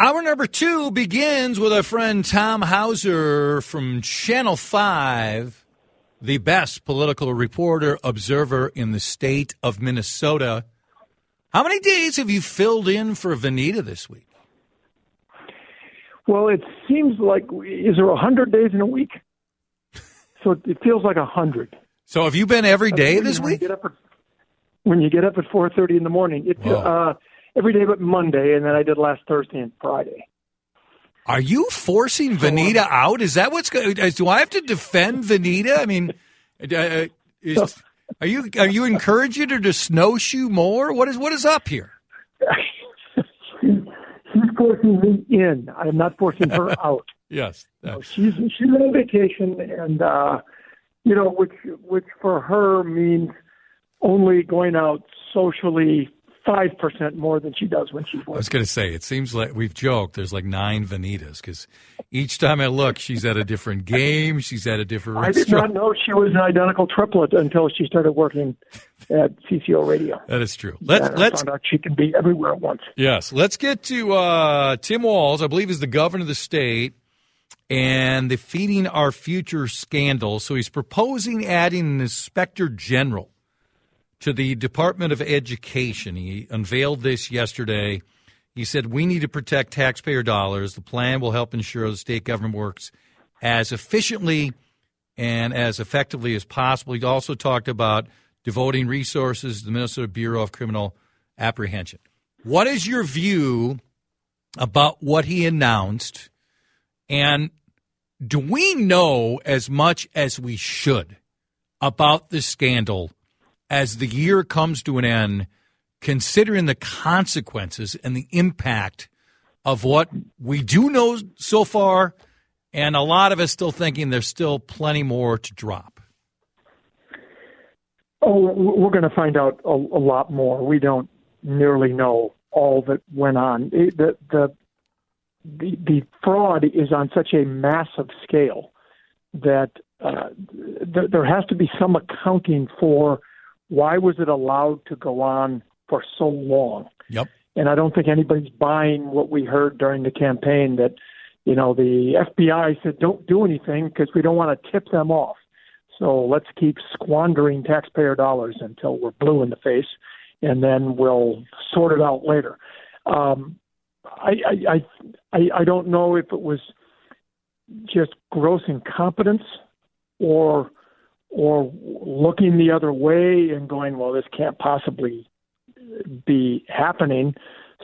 Hour number two begins with our friend Tom Hauser from Channel 5, the best political reporter, observer in the state of Minnesota. How many days have you filled in for Vineeta this week? Well, it seems like, is there 100 days in a week? So it feels like 100. So have you been every day this week? You get up at, when you get up at 4.30 in the morning, it, uh, every day but Monday, and then I did last Thursday and Friday. Are you forcing Vineeta out? Is that what's going? Do I have to defend Vineeta? I mean, uh, is, are you are you encouraging her to snowshoe more? What is what is up here? She's forcing me in. I am not forcing her out. Yes, she's she's on vacation, and uh, you know, which which for her means only going out socially five percent more than she does when she's Working. I was going to say it seems like we've joked. There's like nine Vineetas because each time I look, she's at a different game. She's at a different I did not know she was an identical triplet until she started working at CCO Radio. That is true. Let's let's found out she can be everywhere at once. Yes, let's get to uh, Tim Walz. I believe is the governor of the state, and the feeding our future scandal. So he's proposing adding an inspector general to the Department of Education. He unveiled this yesterday. He said we need to protect taxpayer dollars. The plan will help ensure the state government works as efficiently and as effectively as possible. He also talked about devoting resources to the Minnesota Bureau of Criminal Apprehension. What is your view about what he announced? And do we know as much as we should about this scandal as the year comes to an end, considering the consequences and the impact of what we do know so far, and a lot of us still thinking there's still plenty more to drop? Oh, we're going to find out a, a lot more. We don't nearly know all that went on. It, the, the the the fraud is on such a massive scale that uh, th- there has to be some accounting for why was it allowed to go on for so long. Yep. And I don't think anybody's buying what we heard during the campaign that you know the FBI said don't do anything because we don't want to tip them off. So let's keep squandering taxpayer dollars until we're blue in the face, and then we'll sort it out later. Um, I, I, I, I, I don't know if it was just gross incompetence or or looking the other way and going, well, this can't possibly be happening.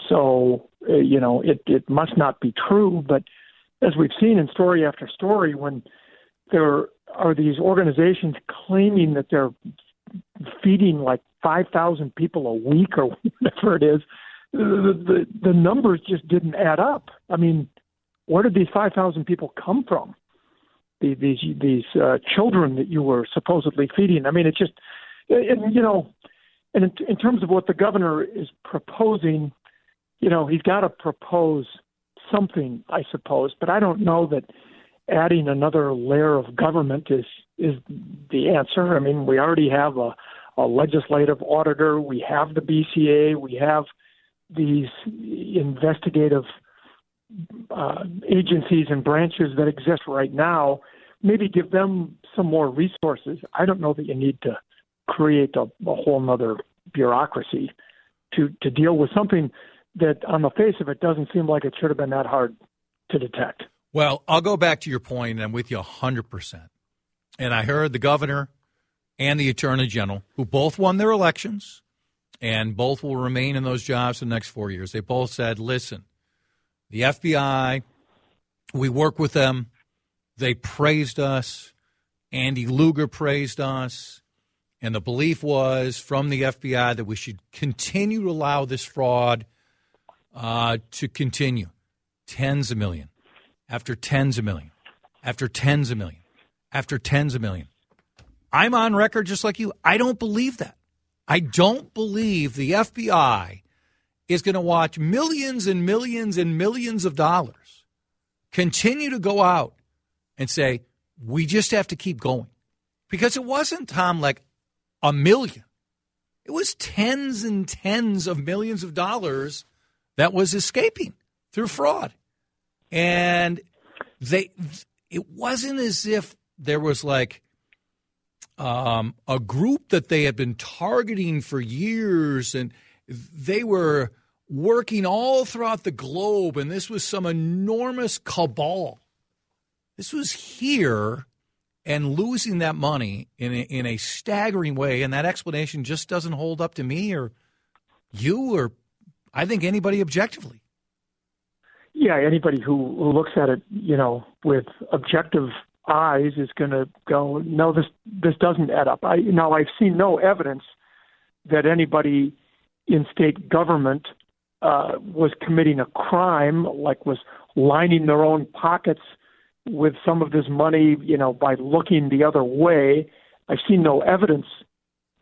So uh, you know, it it must not be true. But as we've seen in story after story, when there are these organizations claiming that they're feeding like 5,000 people a week or whatever it is, the, the, the numbers just didn't add up. I mean, where did these 5,000 people come from? The, these these uh, children that you were supposedly feeding. I mean, it just, and, you know, and in, in terms of what the governor is proposing, you know, he's got to propose something, I suppose. But I don't know that adding another layer of government is is the answer. I mean, we already have a, a legislative auditor, we have the BCA, we have these investigative uh, agencies and branches that exist right now. Maybe give them some more resources. I don't know that you need to create a, a whole other bureaucracy to to deal with something that, on the face of it, doesn't seem like it should have been that hard to detect. Well, I'll go back to your point, and I'm with you 100%. And I heard the governor and the attorney general, who both won their elections and both will remain in those jobs for the next four years, they both said, listen, the FBI, we work with them. They praised us. Andy Luger praised us. And the belief was from the FBI that we should continue to allow this fraud uh, to continue. Tens of million after tens of million, after tens of million, after tens of million. I'm on record just like you. I don't believe that. I don't believe the FBI is going to watch millions and millions and millions of dollars continue to go out and say, we just have to keep going. Because it wasn't, Tom, like a million, it was tens and tens of millions of dollars that was escaping through fraud. And they it wasn't as if there was like um, a group that they had been targeting for years and they were working all throughout the globe and this was some enormous cabal. This was here and losing that money in a, in a staggering way and that explanation just doesn't hold up to me or you or I think anybody objectively. Yeah, anybody who, who looks at it, you know, with objective eyes is going to go, no, this this doesn't add up. I now I've seen no evidence that anybody in state government uh, was committing a crime, like was lining their own pockets with some of this money, you know, by looking the other way. I've seen no evidence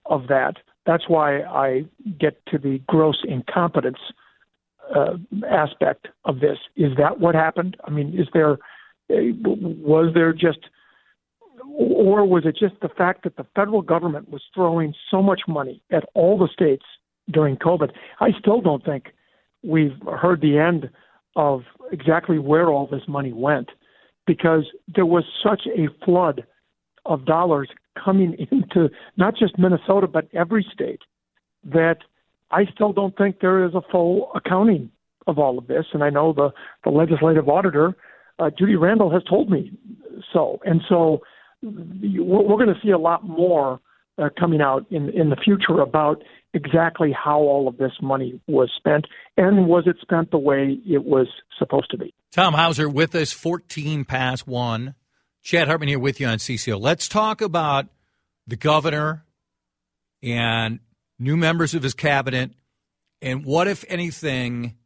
of that. That's why I get to the gross incompetence uh, aspect of this. Is that what happened? I mean, is there was there just or was it just the fact that the federal government was throwing so much money at all the states during COVID? I still don't think we've heard the end of exactly where all this money went because there was such a flood of dollars coming into not just Minnesota but every state that I still don't think there is a full accounting of all of this. And I know the, the legislative auditor, uh, Judy Randall, has told me so. And so we're, we're going to see a lot more uh, coming out in, in the future about exactly how all of this money was spent and was it spent the way it was supposed to be. Tom Hauser with us, 14 past one. Chad Hartman here with you on CCO. Let's talk about the governor and new members of his cabinet, and what, if anything,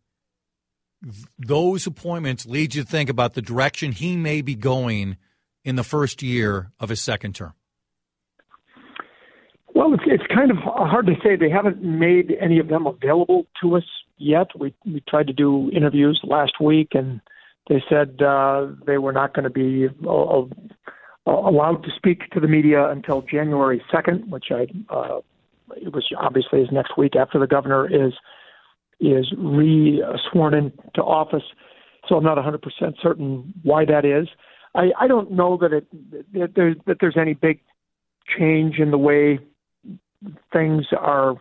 those appointments lead you to think about the direction he may be going in the first year of his second term? Well, it's, it's kind of hard to say. They haven't made any of them available to us yet. We we tried to do interviews last week, and they said uh, they were not going to be uh, allowed to speak to the media until January second, which I uh, it was obviously is next week after the governor is is re sworn into office. So I'm not 100% certain why that is. I, I don't know that it that there's that there's any big change in the way things are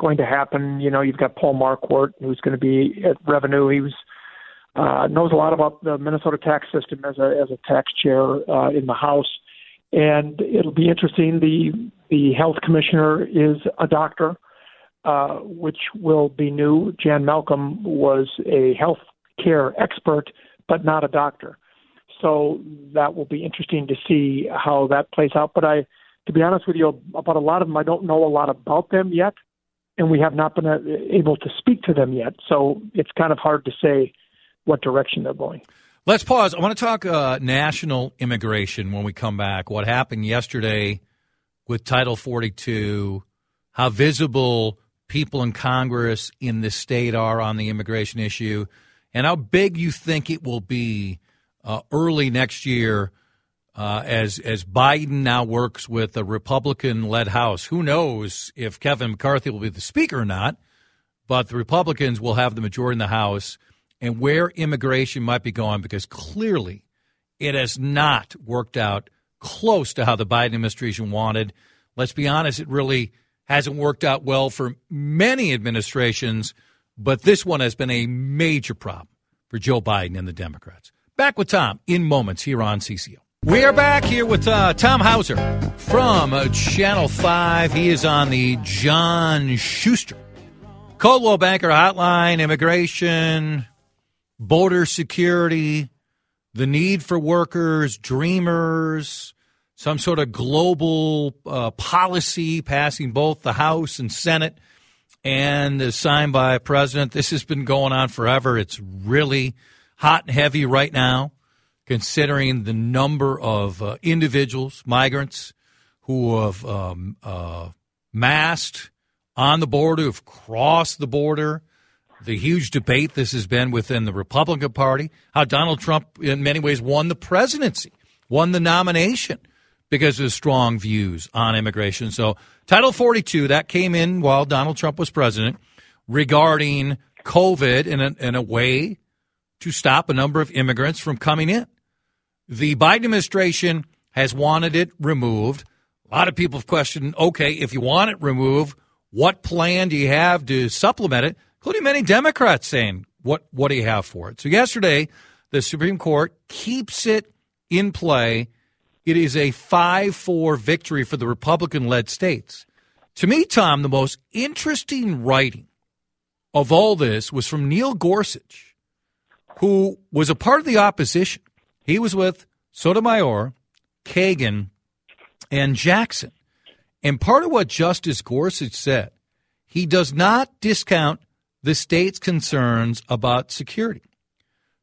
going to happen. You know, you've got Paul Marquart, who's going to be at Revenue. He was uh, knows a lot about the Minnesota tax system as a as a tax chair uh, in the House and it'll be interesting. The the health commissioner is a doctor, uh, which will be new. Jan Malcolm was a health care expert, but not a doctor. So that will be interesting to see how that plays out. But I, to be honest with you, about a lot of them, I don't know a lot about them yet, and we have not been uh, able to speak to them yet. So it's kind of hard to say what direction they're going. Let's pause. I want to talk uh, national immigration when we come back. What happened yesterday with Title 42, how visible people in Congress in this state are on the immigration issue, and how big you think it will be uh, early next year uh, as as Biden now works with a Republican-led House. Who knows if Kevin McCarthy will be the Speaker or not? But the Republicans will have the majority in the House and where immigration might be going because clearly it has not worked out close to how the Biden administration wanted. Let's be honest, it really hasn't worked out well for many administrations, but this one has been a major problem for Joe Biden and the Democrats. Back with Tom in moments here on CCO. We are back here with uh, Tom Hauser from Channel 5. He is on the John Schuster Coldwell Banker Hotline, immigration, border security, the need for workers, dreamers, some sort of global uh, policy passing both the House and Senate and is signed by a president. This has been going on forever. It's really hot and heavy right now, considering the number of uh, individuals, migrants, who have um, uh, massed on the border, who've crossed the border the huge debate this has been within the Republican Party, how Donald Trump, in many ways, won the presidency, won the nomination because of his strong views on immigration. So, Title 42, that came in while Donald Trump was president regarding COVID in a, in a way to stop a number of immigrants from coming in. The Biden administration has wanted it removed. A lot of people have questioned okay, if you want it removed, what plan do you have to supplement it? Including many Democrats saying, what, what do you have for it? So, yesterday, the Supreme Court keeps it in play. It is a 5 4 victory for the Republican led states. To me, Tom, the most interesting writing of all this was from Neil Gorsuch, who was a part of the opposition. He was with Sotomayor, Kagan, and Jackson. And part of what Justice Gorsuch said, he does not discount the state's concerns about security.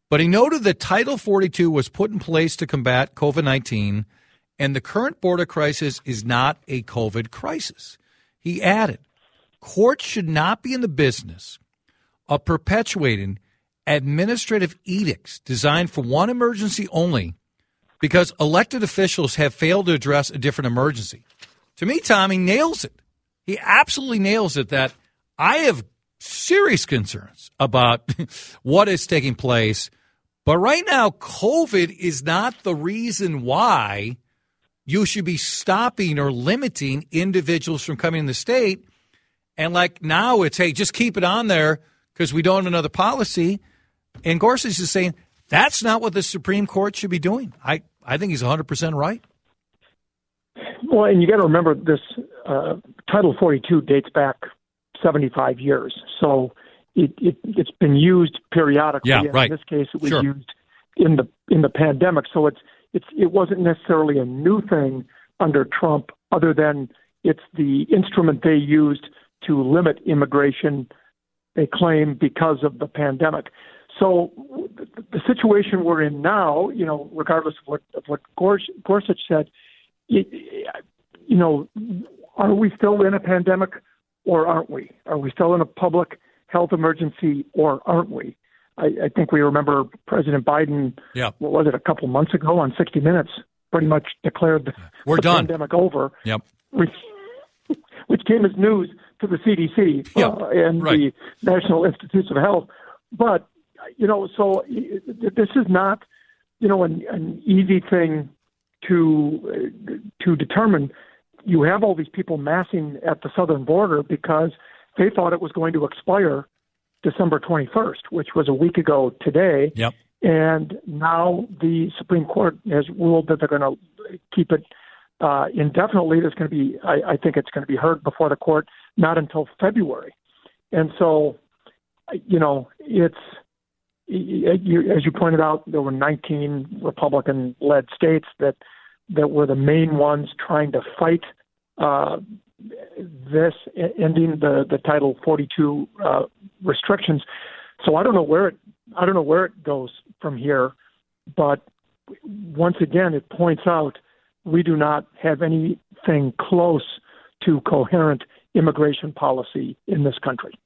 But he noted that Title 42 was put in place to combat COVID 19, and the current border crisis is not a COVID crisis. He added, courts should not be in the business of perpetuating administrative edicts designed for one emergency only because elected officials have failed to address a different emergency. To me, Tommy nails it. He absolutely nails it that I have serious concerns about what is taking place. But right now, COVID is not the reason why you should be stopping or limiting individuals from coming in the state. And like now it's, hey, just keep it on there because we don't have another policy. And Gorsuch is saying that's not what the Supreme Court should be doing. I, I think he's 100% right. Well, and you got to remember this uh, Title 42 dates back 75 years. So it, it, has been used periodically. Yeah, right. In this case, it was sure. used in the in the pandemic. So it's it's it wasn't necessarily a new thing under Trump, other than it's the instrument they used to limit immigration. They claim because of the pandemic. So the situation we're in now, you know, regardless of what of what Gorsuch said, it, you know, are we still in a pandemic or aren't we? Are we still in a public health emergency or aren't we? I, I think we remember President Biden. Yeah. What was it? A couple months ago on 60 Minutes, pretty much declared the, We're the done. pandemic over. Yep. Which, which came as news to the CDC yep. uh, and right. the National Institutes of Health. But you know, so this is not you know an, an easy thing to to determine. You have all these people massing at the southern border because they thought it was going to expire December 21st, which was a week ago today. Yep. And now the Supreme Court has ruled that they're going to keep it uh, indefinitely. There's going to be, I, I think it's going to be heard before the court not until February. And so, you know, it's, as you pointed out, there were 19 Republican-led states that that were the main ones trying to fight uh, this ending the the Title 42 uh, restrictions. So I don't know where it I don't know where it goes from here, but once again, it points out we do not have anything close to coherent immigration policy in this country.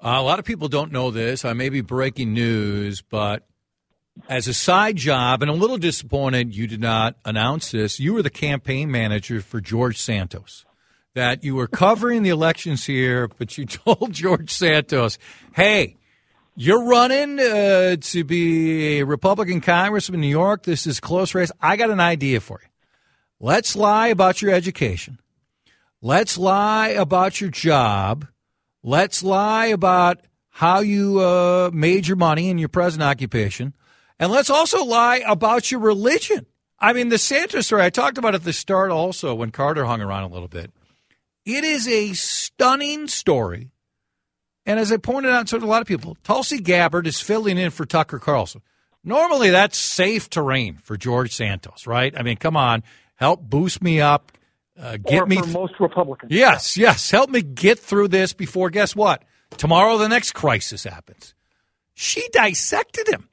Uh, a lot of people don't know this. I may be breaking news, but as a side job, and a little disappointed you did not announce this, you were the campaign manager for George Santos. That you were covering the elections here, but you told George Santos, hey, you're running uh, to be a Republican congressman in New York. This is close race. I got an idea for you. Let's lie about your education. Let's lie about your job. Let's lie about how you uh, made your money in your present occupation. And let's also lie about your religion. I mean, the Santos story, I talked about at the start also when Carter hung around a little bit. It is a stunning story. And as I pointed out to a lot of people, Tulsi Gabbard is filling in for Tucker Carlson. Normally, that's safe terrain for George Santos, right? I mean, come on, help boost me up, uh, get or me. for most Republicans. Yes, yes, help me get through this before. Guess what? Tomorrow, the next crisis happens. She dissected him.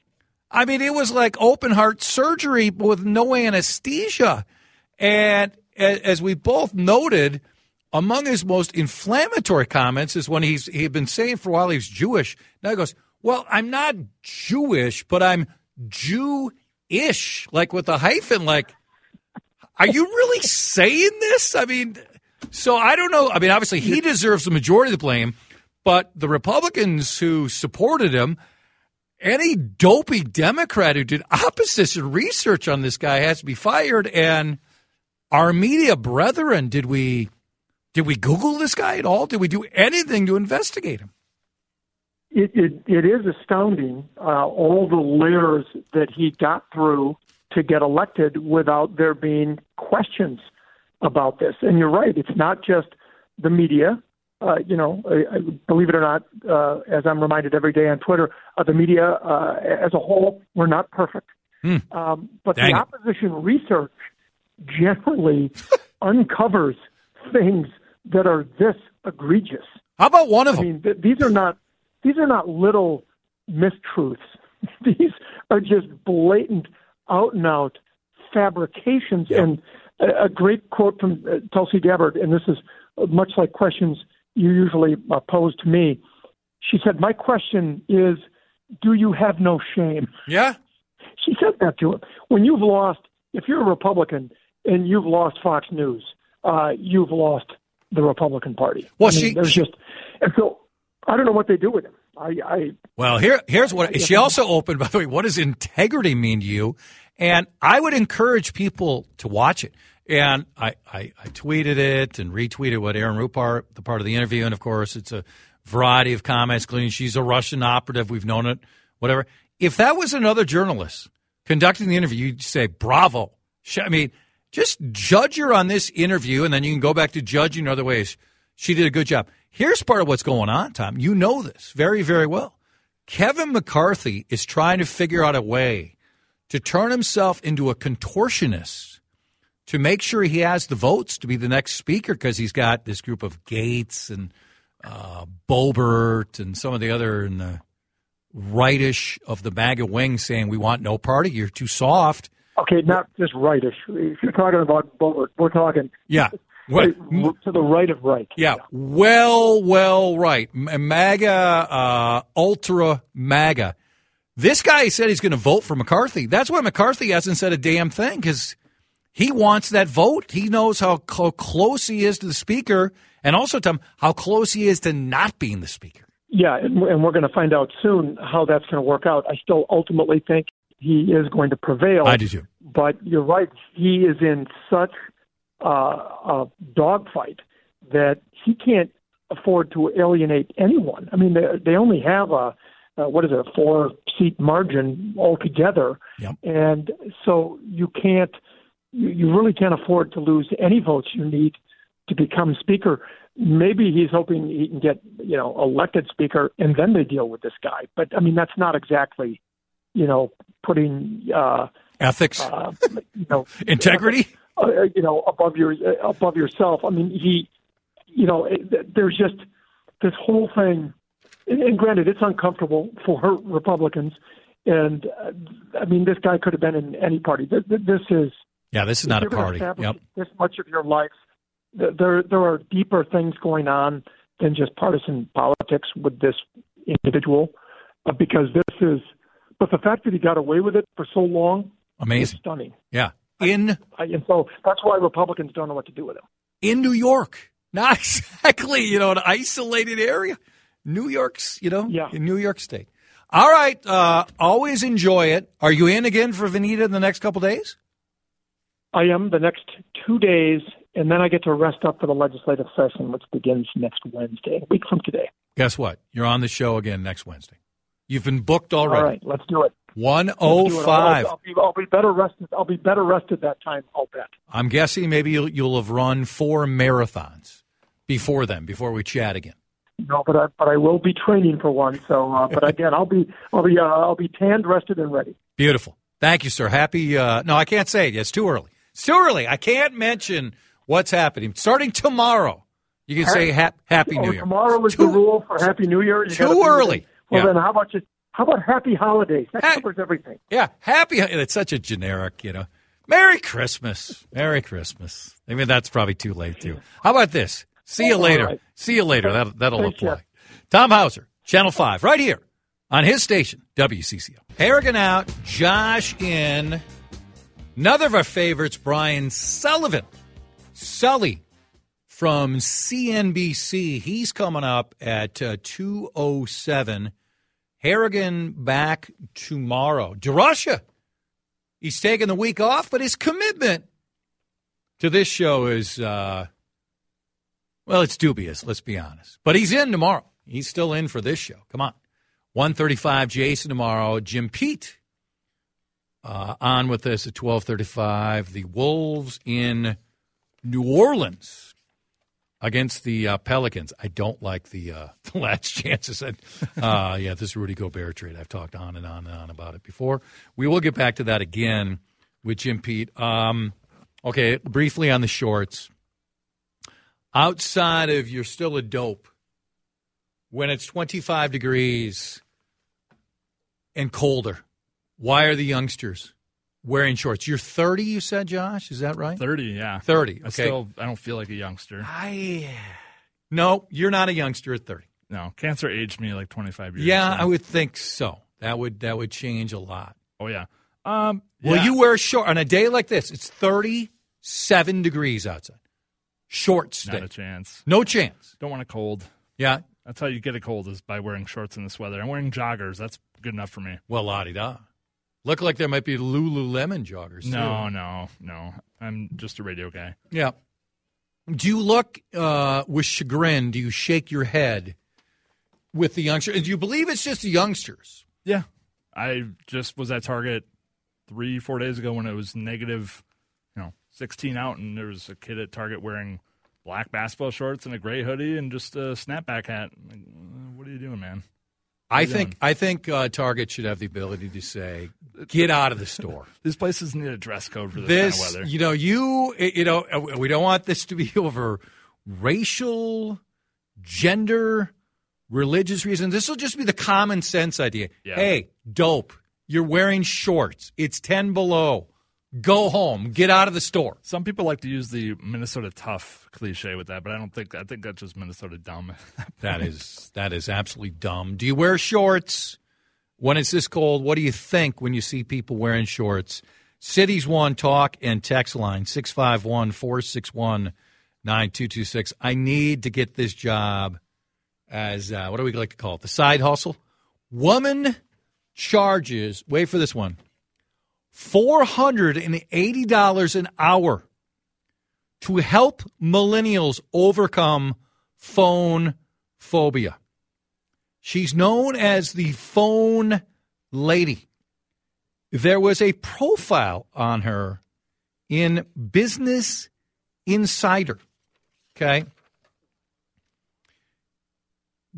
I mean, it was like open heart surgery with no anesthesia. And as we both noted, among his most inflammatory comments is when he's he had been saying for a while he's Jewish. Now he goes, "Well, I'm not Jewish, but I'm Jew-ish, like with a hyphen. Like, are you really saying this? I mean, so I don't know. I mean, obviously he deserves the majority of the blame, but the Republicans who supported him." any dopey Democrat who did opposition research on this guy has to be fired. And our media brethren, did we did we Google this guy at all? Did we do anything to investigate him? It it, it is astounding uh, all the layers that he got through to get elected without there being questions about this. And you're right; it's not just the media uh, you know, uh, believe it or not, uh, as I'm reminded every day on Twitter, uh, the media uh, as a whole, we're not perfect. Hmm. Um, but Dang the it. opposition research generally uncovers things that are this egregious. How about one of I them? mean, th- these are not these are not little mistruths. these are just blatant, out and out fabrications. And a, a great quote from uh, Tulsi Gabbard, and this is much like questions you usually uh, pose to me. She said, "My question is, do you have no shame?" yeah. She said that to him. When you've lost, if you're a Republican and you've lost Fox News, uh, you've lost the Republican Party. Well, I mean, she- there's she- just, and so I don't know what they do with him. I, I Well, here, here's what she also opened. By the way, what does integrity mean to you? And I would encourage people to watch it. And I, I, I tweeted it and retweeted what Aaron Rupar, the part of the interview, and of course, it's a variety of comments, including she's a Russian operative. We've known it, whatever. If that was another journalist conducting the interview, you'd say, "Bravo!" I mean, just judge her on this interview, and then you can go back to judging other ways. She did a good job. Here's part of what's going on, Tom. You know this very, very well. Kevin McCarthy is trying to figure out a way to turn himself into a contortionist to make sure he has the votes to be the next speaker because he's got this group of Gaetz and uh, Boebert and some of the other in the rightish of the MAGA wing saying we want no party. You're too soft. okay, not just rightish. If you're talking about Bowler, we're talking Yeah. What? to the right of right. Yeah, well, well, right. MAGA, uh, ultra MAGA. This guy said he's going to vote for McCarthy. That's why McCarthy hasn't said a damn thing because he wants that vote. He knows how, how close he is to the speaker, and also, Tom, how close he is to not being the speaker. Yeah, and, and we're going to find out soon how that's going to work out. I still ultimately think he is going to prevail. I do too. But you're right; he is in such uh, a dogfight that he can't afford to alienate anyone. I mean, they, they only have a uh, what is it, a four seat margin altogether, Yep. and so you can't, you, you really can't afford to lose any votes you need to become speaker. Maybe he's hoping he can get, you know, elected speaker, and then they deal with this guy. But I mean, that's not exactly, you know, putting, uh, Ethics, uh, you know, integrity. Uh, you know, above your uh, above yourself. I mean, he, you know, it, there's just this whole thing. And, and granted, it's uncomfortable for Republicans, and uh, I mean, this guy could have been in any party. This, this is Yeah, this is not a party. Yep. This much of your life, there there are deeper things going on than just partisan politics with this individual, uh, because this is. But the fact that he got away with it for so long is Amazing. stunning. Yeah. In I, and so that's why Republicans don't know what to do with him. in New York. Not exactly, you know, an isolated area. New York's, you know, Yeah. in New York State. All right. Uh, always enjoy it. Are you in again for Vineeta in the next couple days? I am the next two days, and then I get to rest up for the legislative session, which begins next Wednesday, a week from today. Guess what? You're on the show again next Wednesday. You've been booked already. All right, let's do it. One oh it. I'll. Be, better rested. I'll be better rested that time. I'll bet. I'm guessing maybe you'll, you'll have run four marathons before then, before we chat again. No, but I but I will be training for one. So, uh, but again, I'll be I'll be uh, I'll be tanned, rested, and ready. Beautiful. Thank you, sir. Happy. Uh, no, I can't say it. It's too early. It's too early. I can't mention what's happening. Starting tomorrow, you can say ha- Happy New Oh, Year. tomorrow is Too- the rule for Happy New Year. You too early. Well, Yeah. then how about just how about Happy Holidays? That Hey. covers everything. Yeah, happy. It's such a generic, you know. Merry Christmas. Merry Christmas. I mean, that's probably too late, too. How about this? See you later. right. See you later. That, that'll Thanks, apply. Jeff. Tom Hauser, Channel 5, right here on his station, WCCO. Harrigan out, Josh in. Another of our favorites, Brian Sullivan. Sully from CNBC. He's coming up at uh, 207 Harrigan back tomorrow. DeRusha, he's taking the week off, but his commitment to this show is, uh, well, it's dubious, let's be honest. But he's in tomorrow. He's still in for this show. Come on. 135 Jason tomorrow. Jim Pete uh, on with us at 1235. The Wolves in New Orleans against the uh, Pelicans. I don't like the, uh, the last chances. That, uh, yeah, this Rudy Gobert trade. I've talked on and on and on about it before. We will get back to that again with Jim Pete. Um, okay, briefly on the shorts. Outside of you're still a dope when it's 25 degrees and colder, why are the youngsters wearing shorts? You're 30, you said, Josh. Is that right? 30, yeah. 30. Okay. I still I don't feel like a youngster. I no, you're not a youngster at 30. No, cancer aged me like 25 years. Yeah, so. I would think so. That would that would change a lot. Oh yeah. Um, Will yeah. you wear short on a day like this? It's 37 degrees outside. Shorts Not day. a chance. No chance. Don't want a cold. Yeah. That's how you get a cold is by wearing shorts in this weather. I'm wearing joggers. That's good enough for me. Well, la di da. Look like there might be Lululemon joggers. too. No, no, no. I'm just a radio guy. Yeah. Do you look uh, with chagrin? Do you shake your head with the youngsters? Do you believe it's just the youngsters? Yeah. I just was at Target three, four days ago when it was negative, you know, 16 out, and there was a kid at Target wearing black basketball shorts and a gray hoodie and just a snapback hat. Like, "Uh, what are you doing, man? I think? I think uh, Target should have the ability to say, "Get out of the store." These places need a dress code for this, this, kind of weather. you know, you, you know, uh, we don't want this to be over racial, gender, religious reasons. This will just be the common sense idea. Yeah. Hey, dope, you're wearing shorts. It's ten below. Go home. Get out of the store. Some people like to use the Minnesota tough cliche with that, but I don't think I think that's just Minnesota dumb. That is that is absolutely dumb. Do you wear shorts when it's this cold? What do you think when you see people wearing shorts? Cities One Talk and text line 651 461 9226. I need to get this job as, uh, what do we like to call it? The side hustle? Woman charges, wait for this one, $480 an hour to help millennials overcome phone phobia. She's known as the phone lady. There was a profile on her in Business Insider. Okay.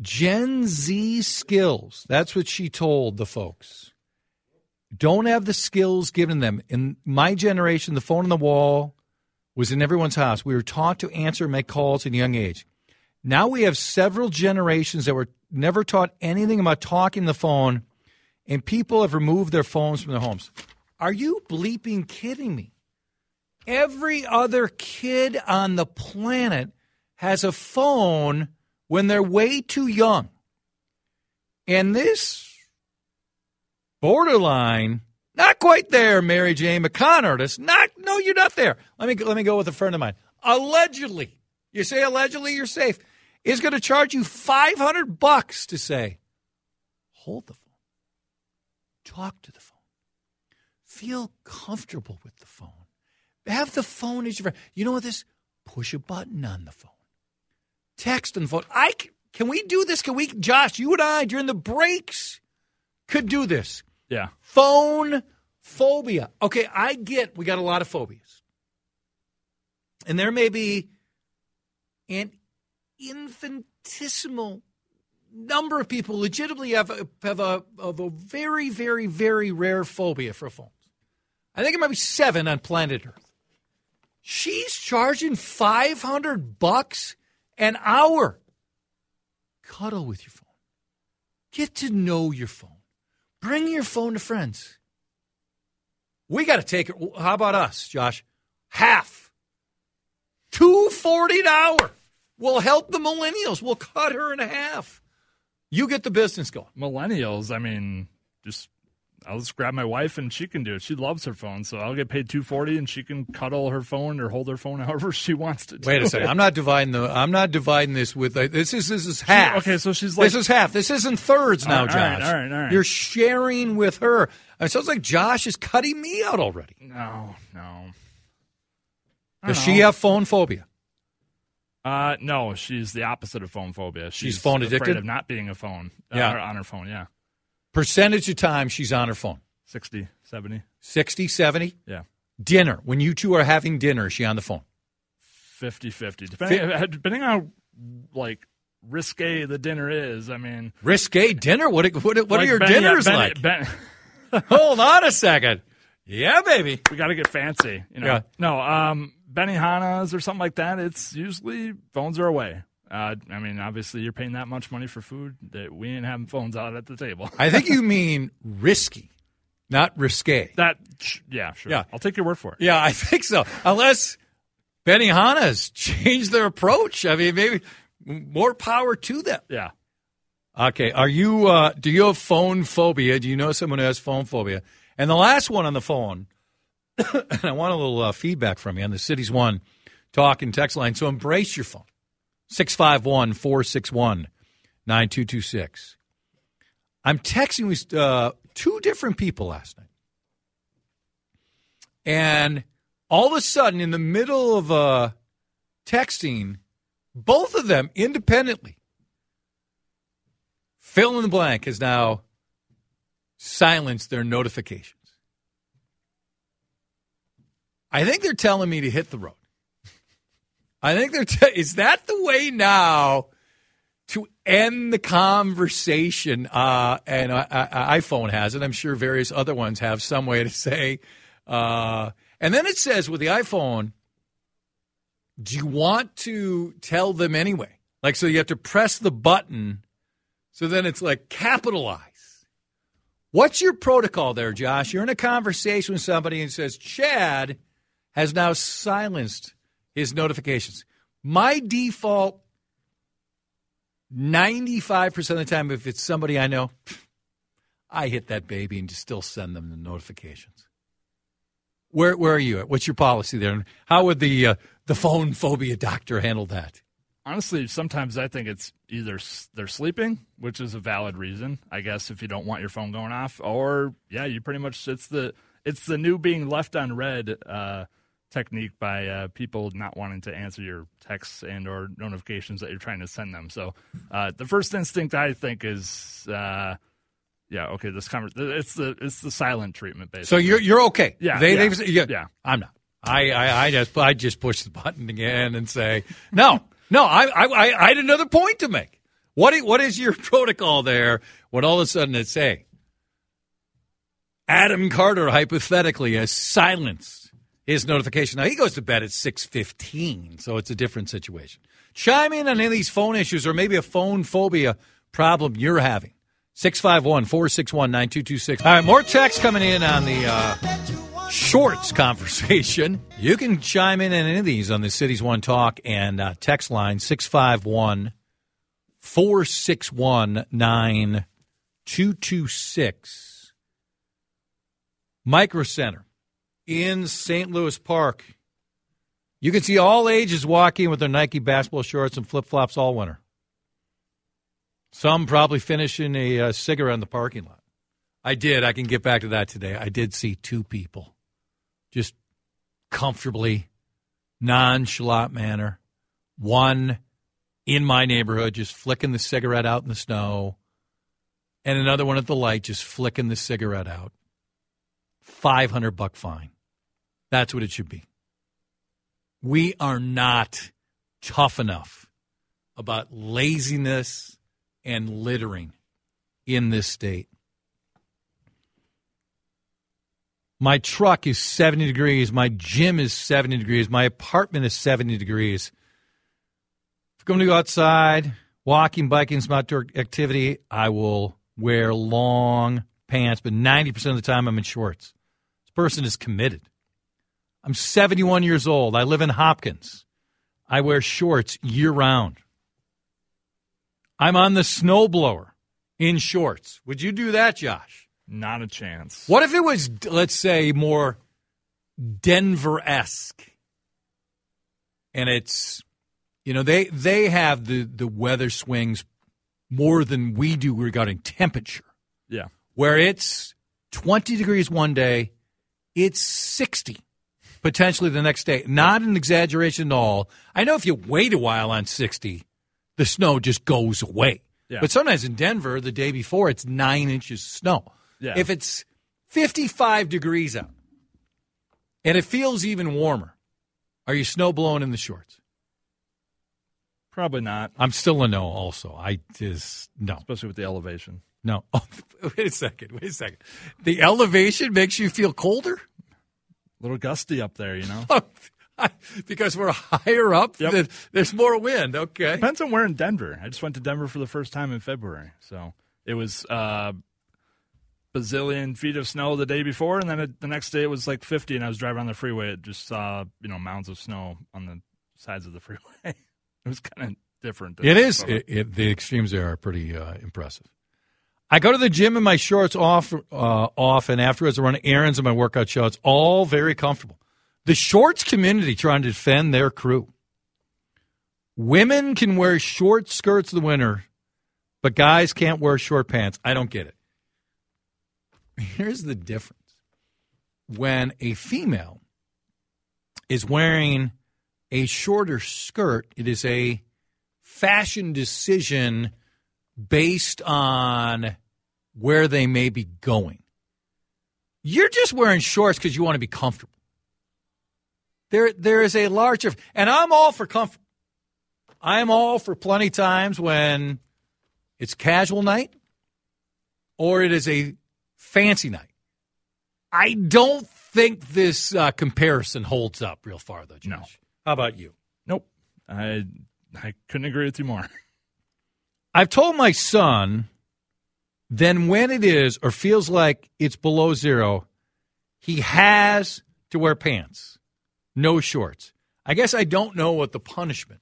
Gen Z skills. That's what she told the folks. Don't have the skills given them. In my generation, the phone on the wall was in everyone's house. We were taught to answer make calls at a young age. Now we have several generations that were never taught anything about talking the phone, and people have removed their phones from their homes. Are you bleeping kidding me? Every other kid on the planet has a phone when they're way too young. And this borderline, not quite there, Mary Jane McConnell. Not, no, you're not there. Let me let me go with a friend of mine. Allegedly, you say allegedly, you're safe. Is going to charge you 500 bucks to say, hold the phone, talk to the phone, feel comfortable with the phone, have the phone as your friend. You know what this? Push a button on the phone, text on the phone. I c- can we do this? Can we, Josh? You and I during the breaks could do this yeah. phone phobia. Okay, I get we got a lot of phobias. And there may be an infinitesimal number of people legitimately have a, have a, of a very, very, very rare phobia for phones. I think it might be seven on planet Earth. She's charging 500 bucks an hour. Cuddle with your phone. Get to know your phone. Bring your phone to friends. We got to take it. How about us, Josh? Half. Two forty an hour. We'll help the millennials. We'll cut her in half. You get the business going. Millennials, I mean, just I'll just grab my wife and she can do it. She loves her phone, so I'll get paid two forty and she can cuddle her phone or hold her phone however she wants to. Wait a second. It. I'm not dividing the. I'm not dividing this with. Uh, this is this is half. okay, so she's like this is half. This isn't thirds now, All right, Josh. all right, all right. You're sharing with her. It sounds like Josh is cutting me out already. No, no. Does she have phone phobia? Uh, no, she's the opposite of phone phobia. She's, phone afraid addicted? of not being a phone. uh, Yeah. or on her phone. Yeah, Percentage of time she's on her phone. 60, 70. 60, 70? Yeah, Dinner. When you two are having dinner, is she on the phone? 50 50. Depending, uh, depending on how like risque the dinner is. I mean, Risque dinner? What, what, what are like your Benny- yeah, dinners like? Ben- Hold on a second. Yeah, baby. we got to get fancy. You know? Yeah. No, um, Benihana's or something like that. It's usually phones are away. Uh, I mean, obviously, you're paying that much money for food that we ain't having phones out at the table. I think you mean risky, not risque. That, yeah, sure. Yeah. I'll take your word for it. Yeah, I think so. Unless Benihana's changed their approach. I mean, maybe more power to them. Yeah. Okay. Are you, uh, do you have phone phobia? Do you know someone who has phone phobia? And the last one on the phone, and I want a little uh, feedback from you on the city's One talk and text line. So embrace your phone. 651 461 9226. I'm texting with uh, two different people last night. And all of a sudden, in the middle of uh, texting, both of them independently, fill in the blank has now silenced their notifications. I think they're telling me to hit the road. I think they're. Te- is that the way now to end the conversation? Uh, and uh, uh, iPhone has it. I'm sure various other ones have some way to say. Uh, and then it says with the iPhone, do you want to tell them anyway? Like, so you have to press the button. So then it's like capitalize. What's your protocol there, Josh? You're in a conversation with somebody and says, Chad has now silenced his notifications. My default, 95% of the time, if it's somebody I know, I hit that baby and just still send them the notifications. Where, where are you at? What's your policy there? How would the, uh, the phone phobia doctor handle that? Honestly, sometimes I think it's either they're sleeping, which is a valid reason, I guess, if you don't want your phone going off, or yeah, you pretty much it's the it's the new being left on read uh, technique by uh, people not wanting to answer your texts and or notifications that you're trying to send them. So uh, the first instinct I think is. Uh, yeah. Okay. This conversation. It's the it's the silent treatment, basically. So you're, you're okay. Yeah, They, yeah, they've, yeah, yeah. I'm not. I, I, I just, I just push the button again and say, no, no, I, I, I- I had another point to make. What what is your protocol there when all of a sudden it's saying Adam Carter hypothetically has silenced his notification. Now he goes to bed at 6:15, so it's a different situation. Chime in on any of these phone issues or maybe a phone phobia problem you're having. 651-461-9226. All right, more text coming in on the uh, shorts conversation. You can chime in on any of these on the Cities One Talk and uh, text line 651 461 9226. Micro Center in St. Louis Park. You can see all ages walking with their Nike basketball shorts and flip flops all winter. Some probably finishing a uh, cigarette in the parking lot. I did. I can get back to that today. I did see two people just comfortably, nonchalant manner. One in my neighborhood just flicking the cigarette out in the snow, and another one at the light just flicking the cigarette out. 500 buck fine. That's what it should be. We are not tough enough about laziness and littering in this state. My truck is 70 degrees. My gym is 70 degrees. My apartment is 70 degrees. If I'm going to go outside, walking, biking, some outdoor activity, I will wear long pants, but 90% of the time I'm in shorts. This person is committed. I'm 71 years old. I live in Hopkins. I wear shorts year round. I'm on the snowblower in shorts. Would you do that, Josh? Not a chance. What if it was, let's say, more Denver esque? And it's, you know, they they have the the weather swings more than we do regarding temperature. Yeah. Where it's 20 degrees one day, it's 60 potentially the next day. Not an exaggeration at all. I know if you wait a while on 60, the snow just goes away. Yeah. But sometimes in Denver, the day before, it's nine inches of snow. Yeah. If it's 55 degrees out and it feels even warmer, are you snow blowing in the shorts? Probably not, I'm still a no, also. I just, no. especially with the elevation. No. Oh, wait a second. Wait a second. The elevation makes you feel colder? A little gusty up there, you know. because we're higher up, Yep. th- there's more wind. Okay. Depends on where in Denver. I just went to Denver for the first time in February, so it was uh, bazillion feet of snow the day before, and then it, the next day it was like 50, and I was driving on the freeway. It just saw you know mounds of snow on the sides of the freeway. it was kind of different. It is. It, it, the extremes there are pretty uh, impressive. I go to the gym in my shorts off, uh, off, and afterwards I run errands in my workout shorts. All very comfortable. The shorts community trying to defend their crew. Women can wear short skirts in the winter, but guys can't wear short pants. I don't get it. Here's the difference: when a female is wearing a shorter skirt, it is a fashion decision based on where they may be going. You're just wearing shorts because you want to be comfortable. There, there is a larger, and I'm all for comfort. I am all for plenty times when it's casual night or it is a fancy night. I don't think this uh, comparison holds up real far, though, Josh. No. How about you? Nope. I I couldn't agree with you more. I've told my son then when it is or feels like it's below zero, he has to wear pants, no shorts. I guess I don't know what the punishment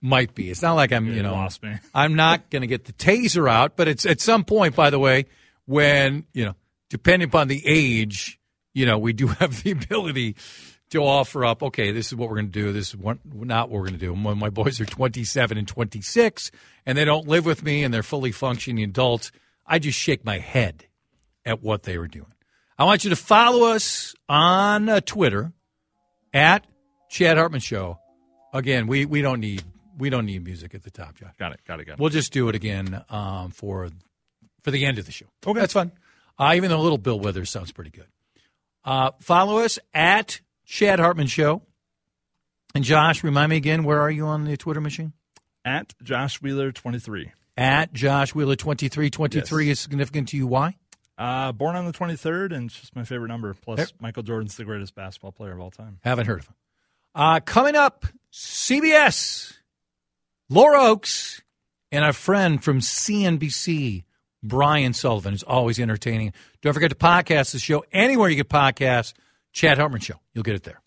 might be. It's not like I'm, you You know. I'm not going to get the taser out, but it's at some point, by the way, when, you know, depending upon the age, you know, we do have the ability to offer up, okay, this is what we're going to do. This is what, not what we're going to do. When my boys are 27 and 26 and they don't live with me and they're fully functioning adults, I just shake my head at what they were doing. I want you to follow us on uh, Twitter at Chad Hartman Show. Again, we, we don't need we don't need music at the top, Josh. Got it. Got it. Got it. We'll just do it again um, for for the end of the show. Okay. that's fun. Uh, even though a little Bill Withers sounds pretty good. Uh, follow us at Chad Hartman Show. And Josh, remind me again, where are you on the Twitter machine? At Josh Wheeler twenty three. At Josh Wheeler twenty three. Twenty three is significant to you. Why? Uh, born on the 23rd, and it's just my favorite number. Plus, There- Michael Jordan's the greatest basketball player of all time. Haven't heard of him. Uh, coming up, CBS, Laura Oaks, and our friend from CNBC, Brian Sullivan, who's always entertaining. Don't forget to podcast the show anywhere you get podcasts. Chad Hartman Show. You'll get it there.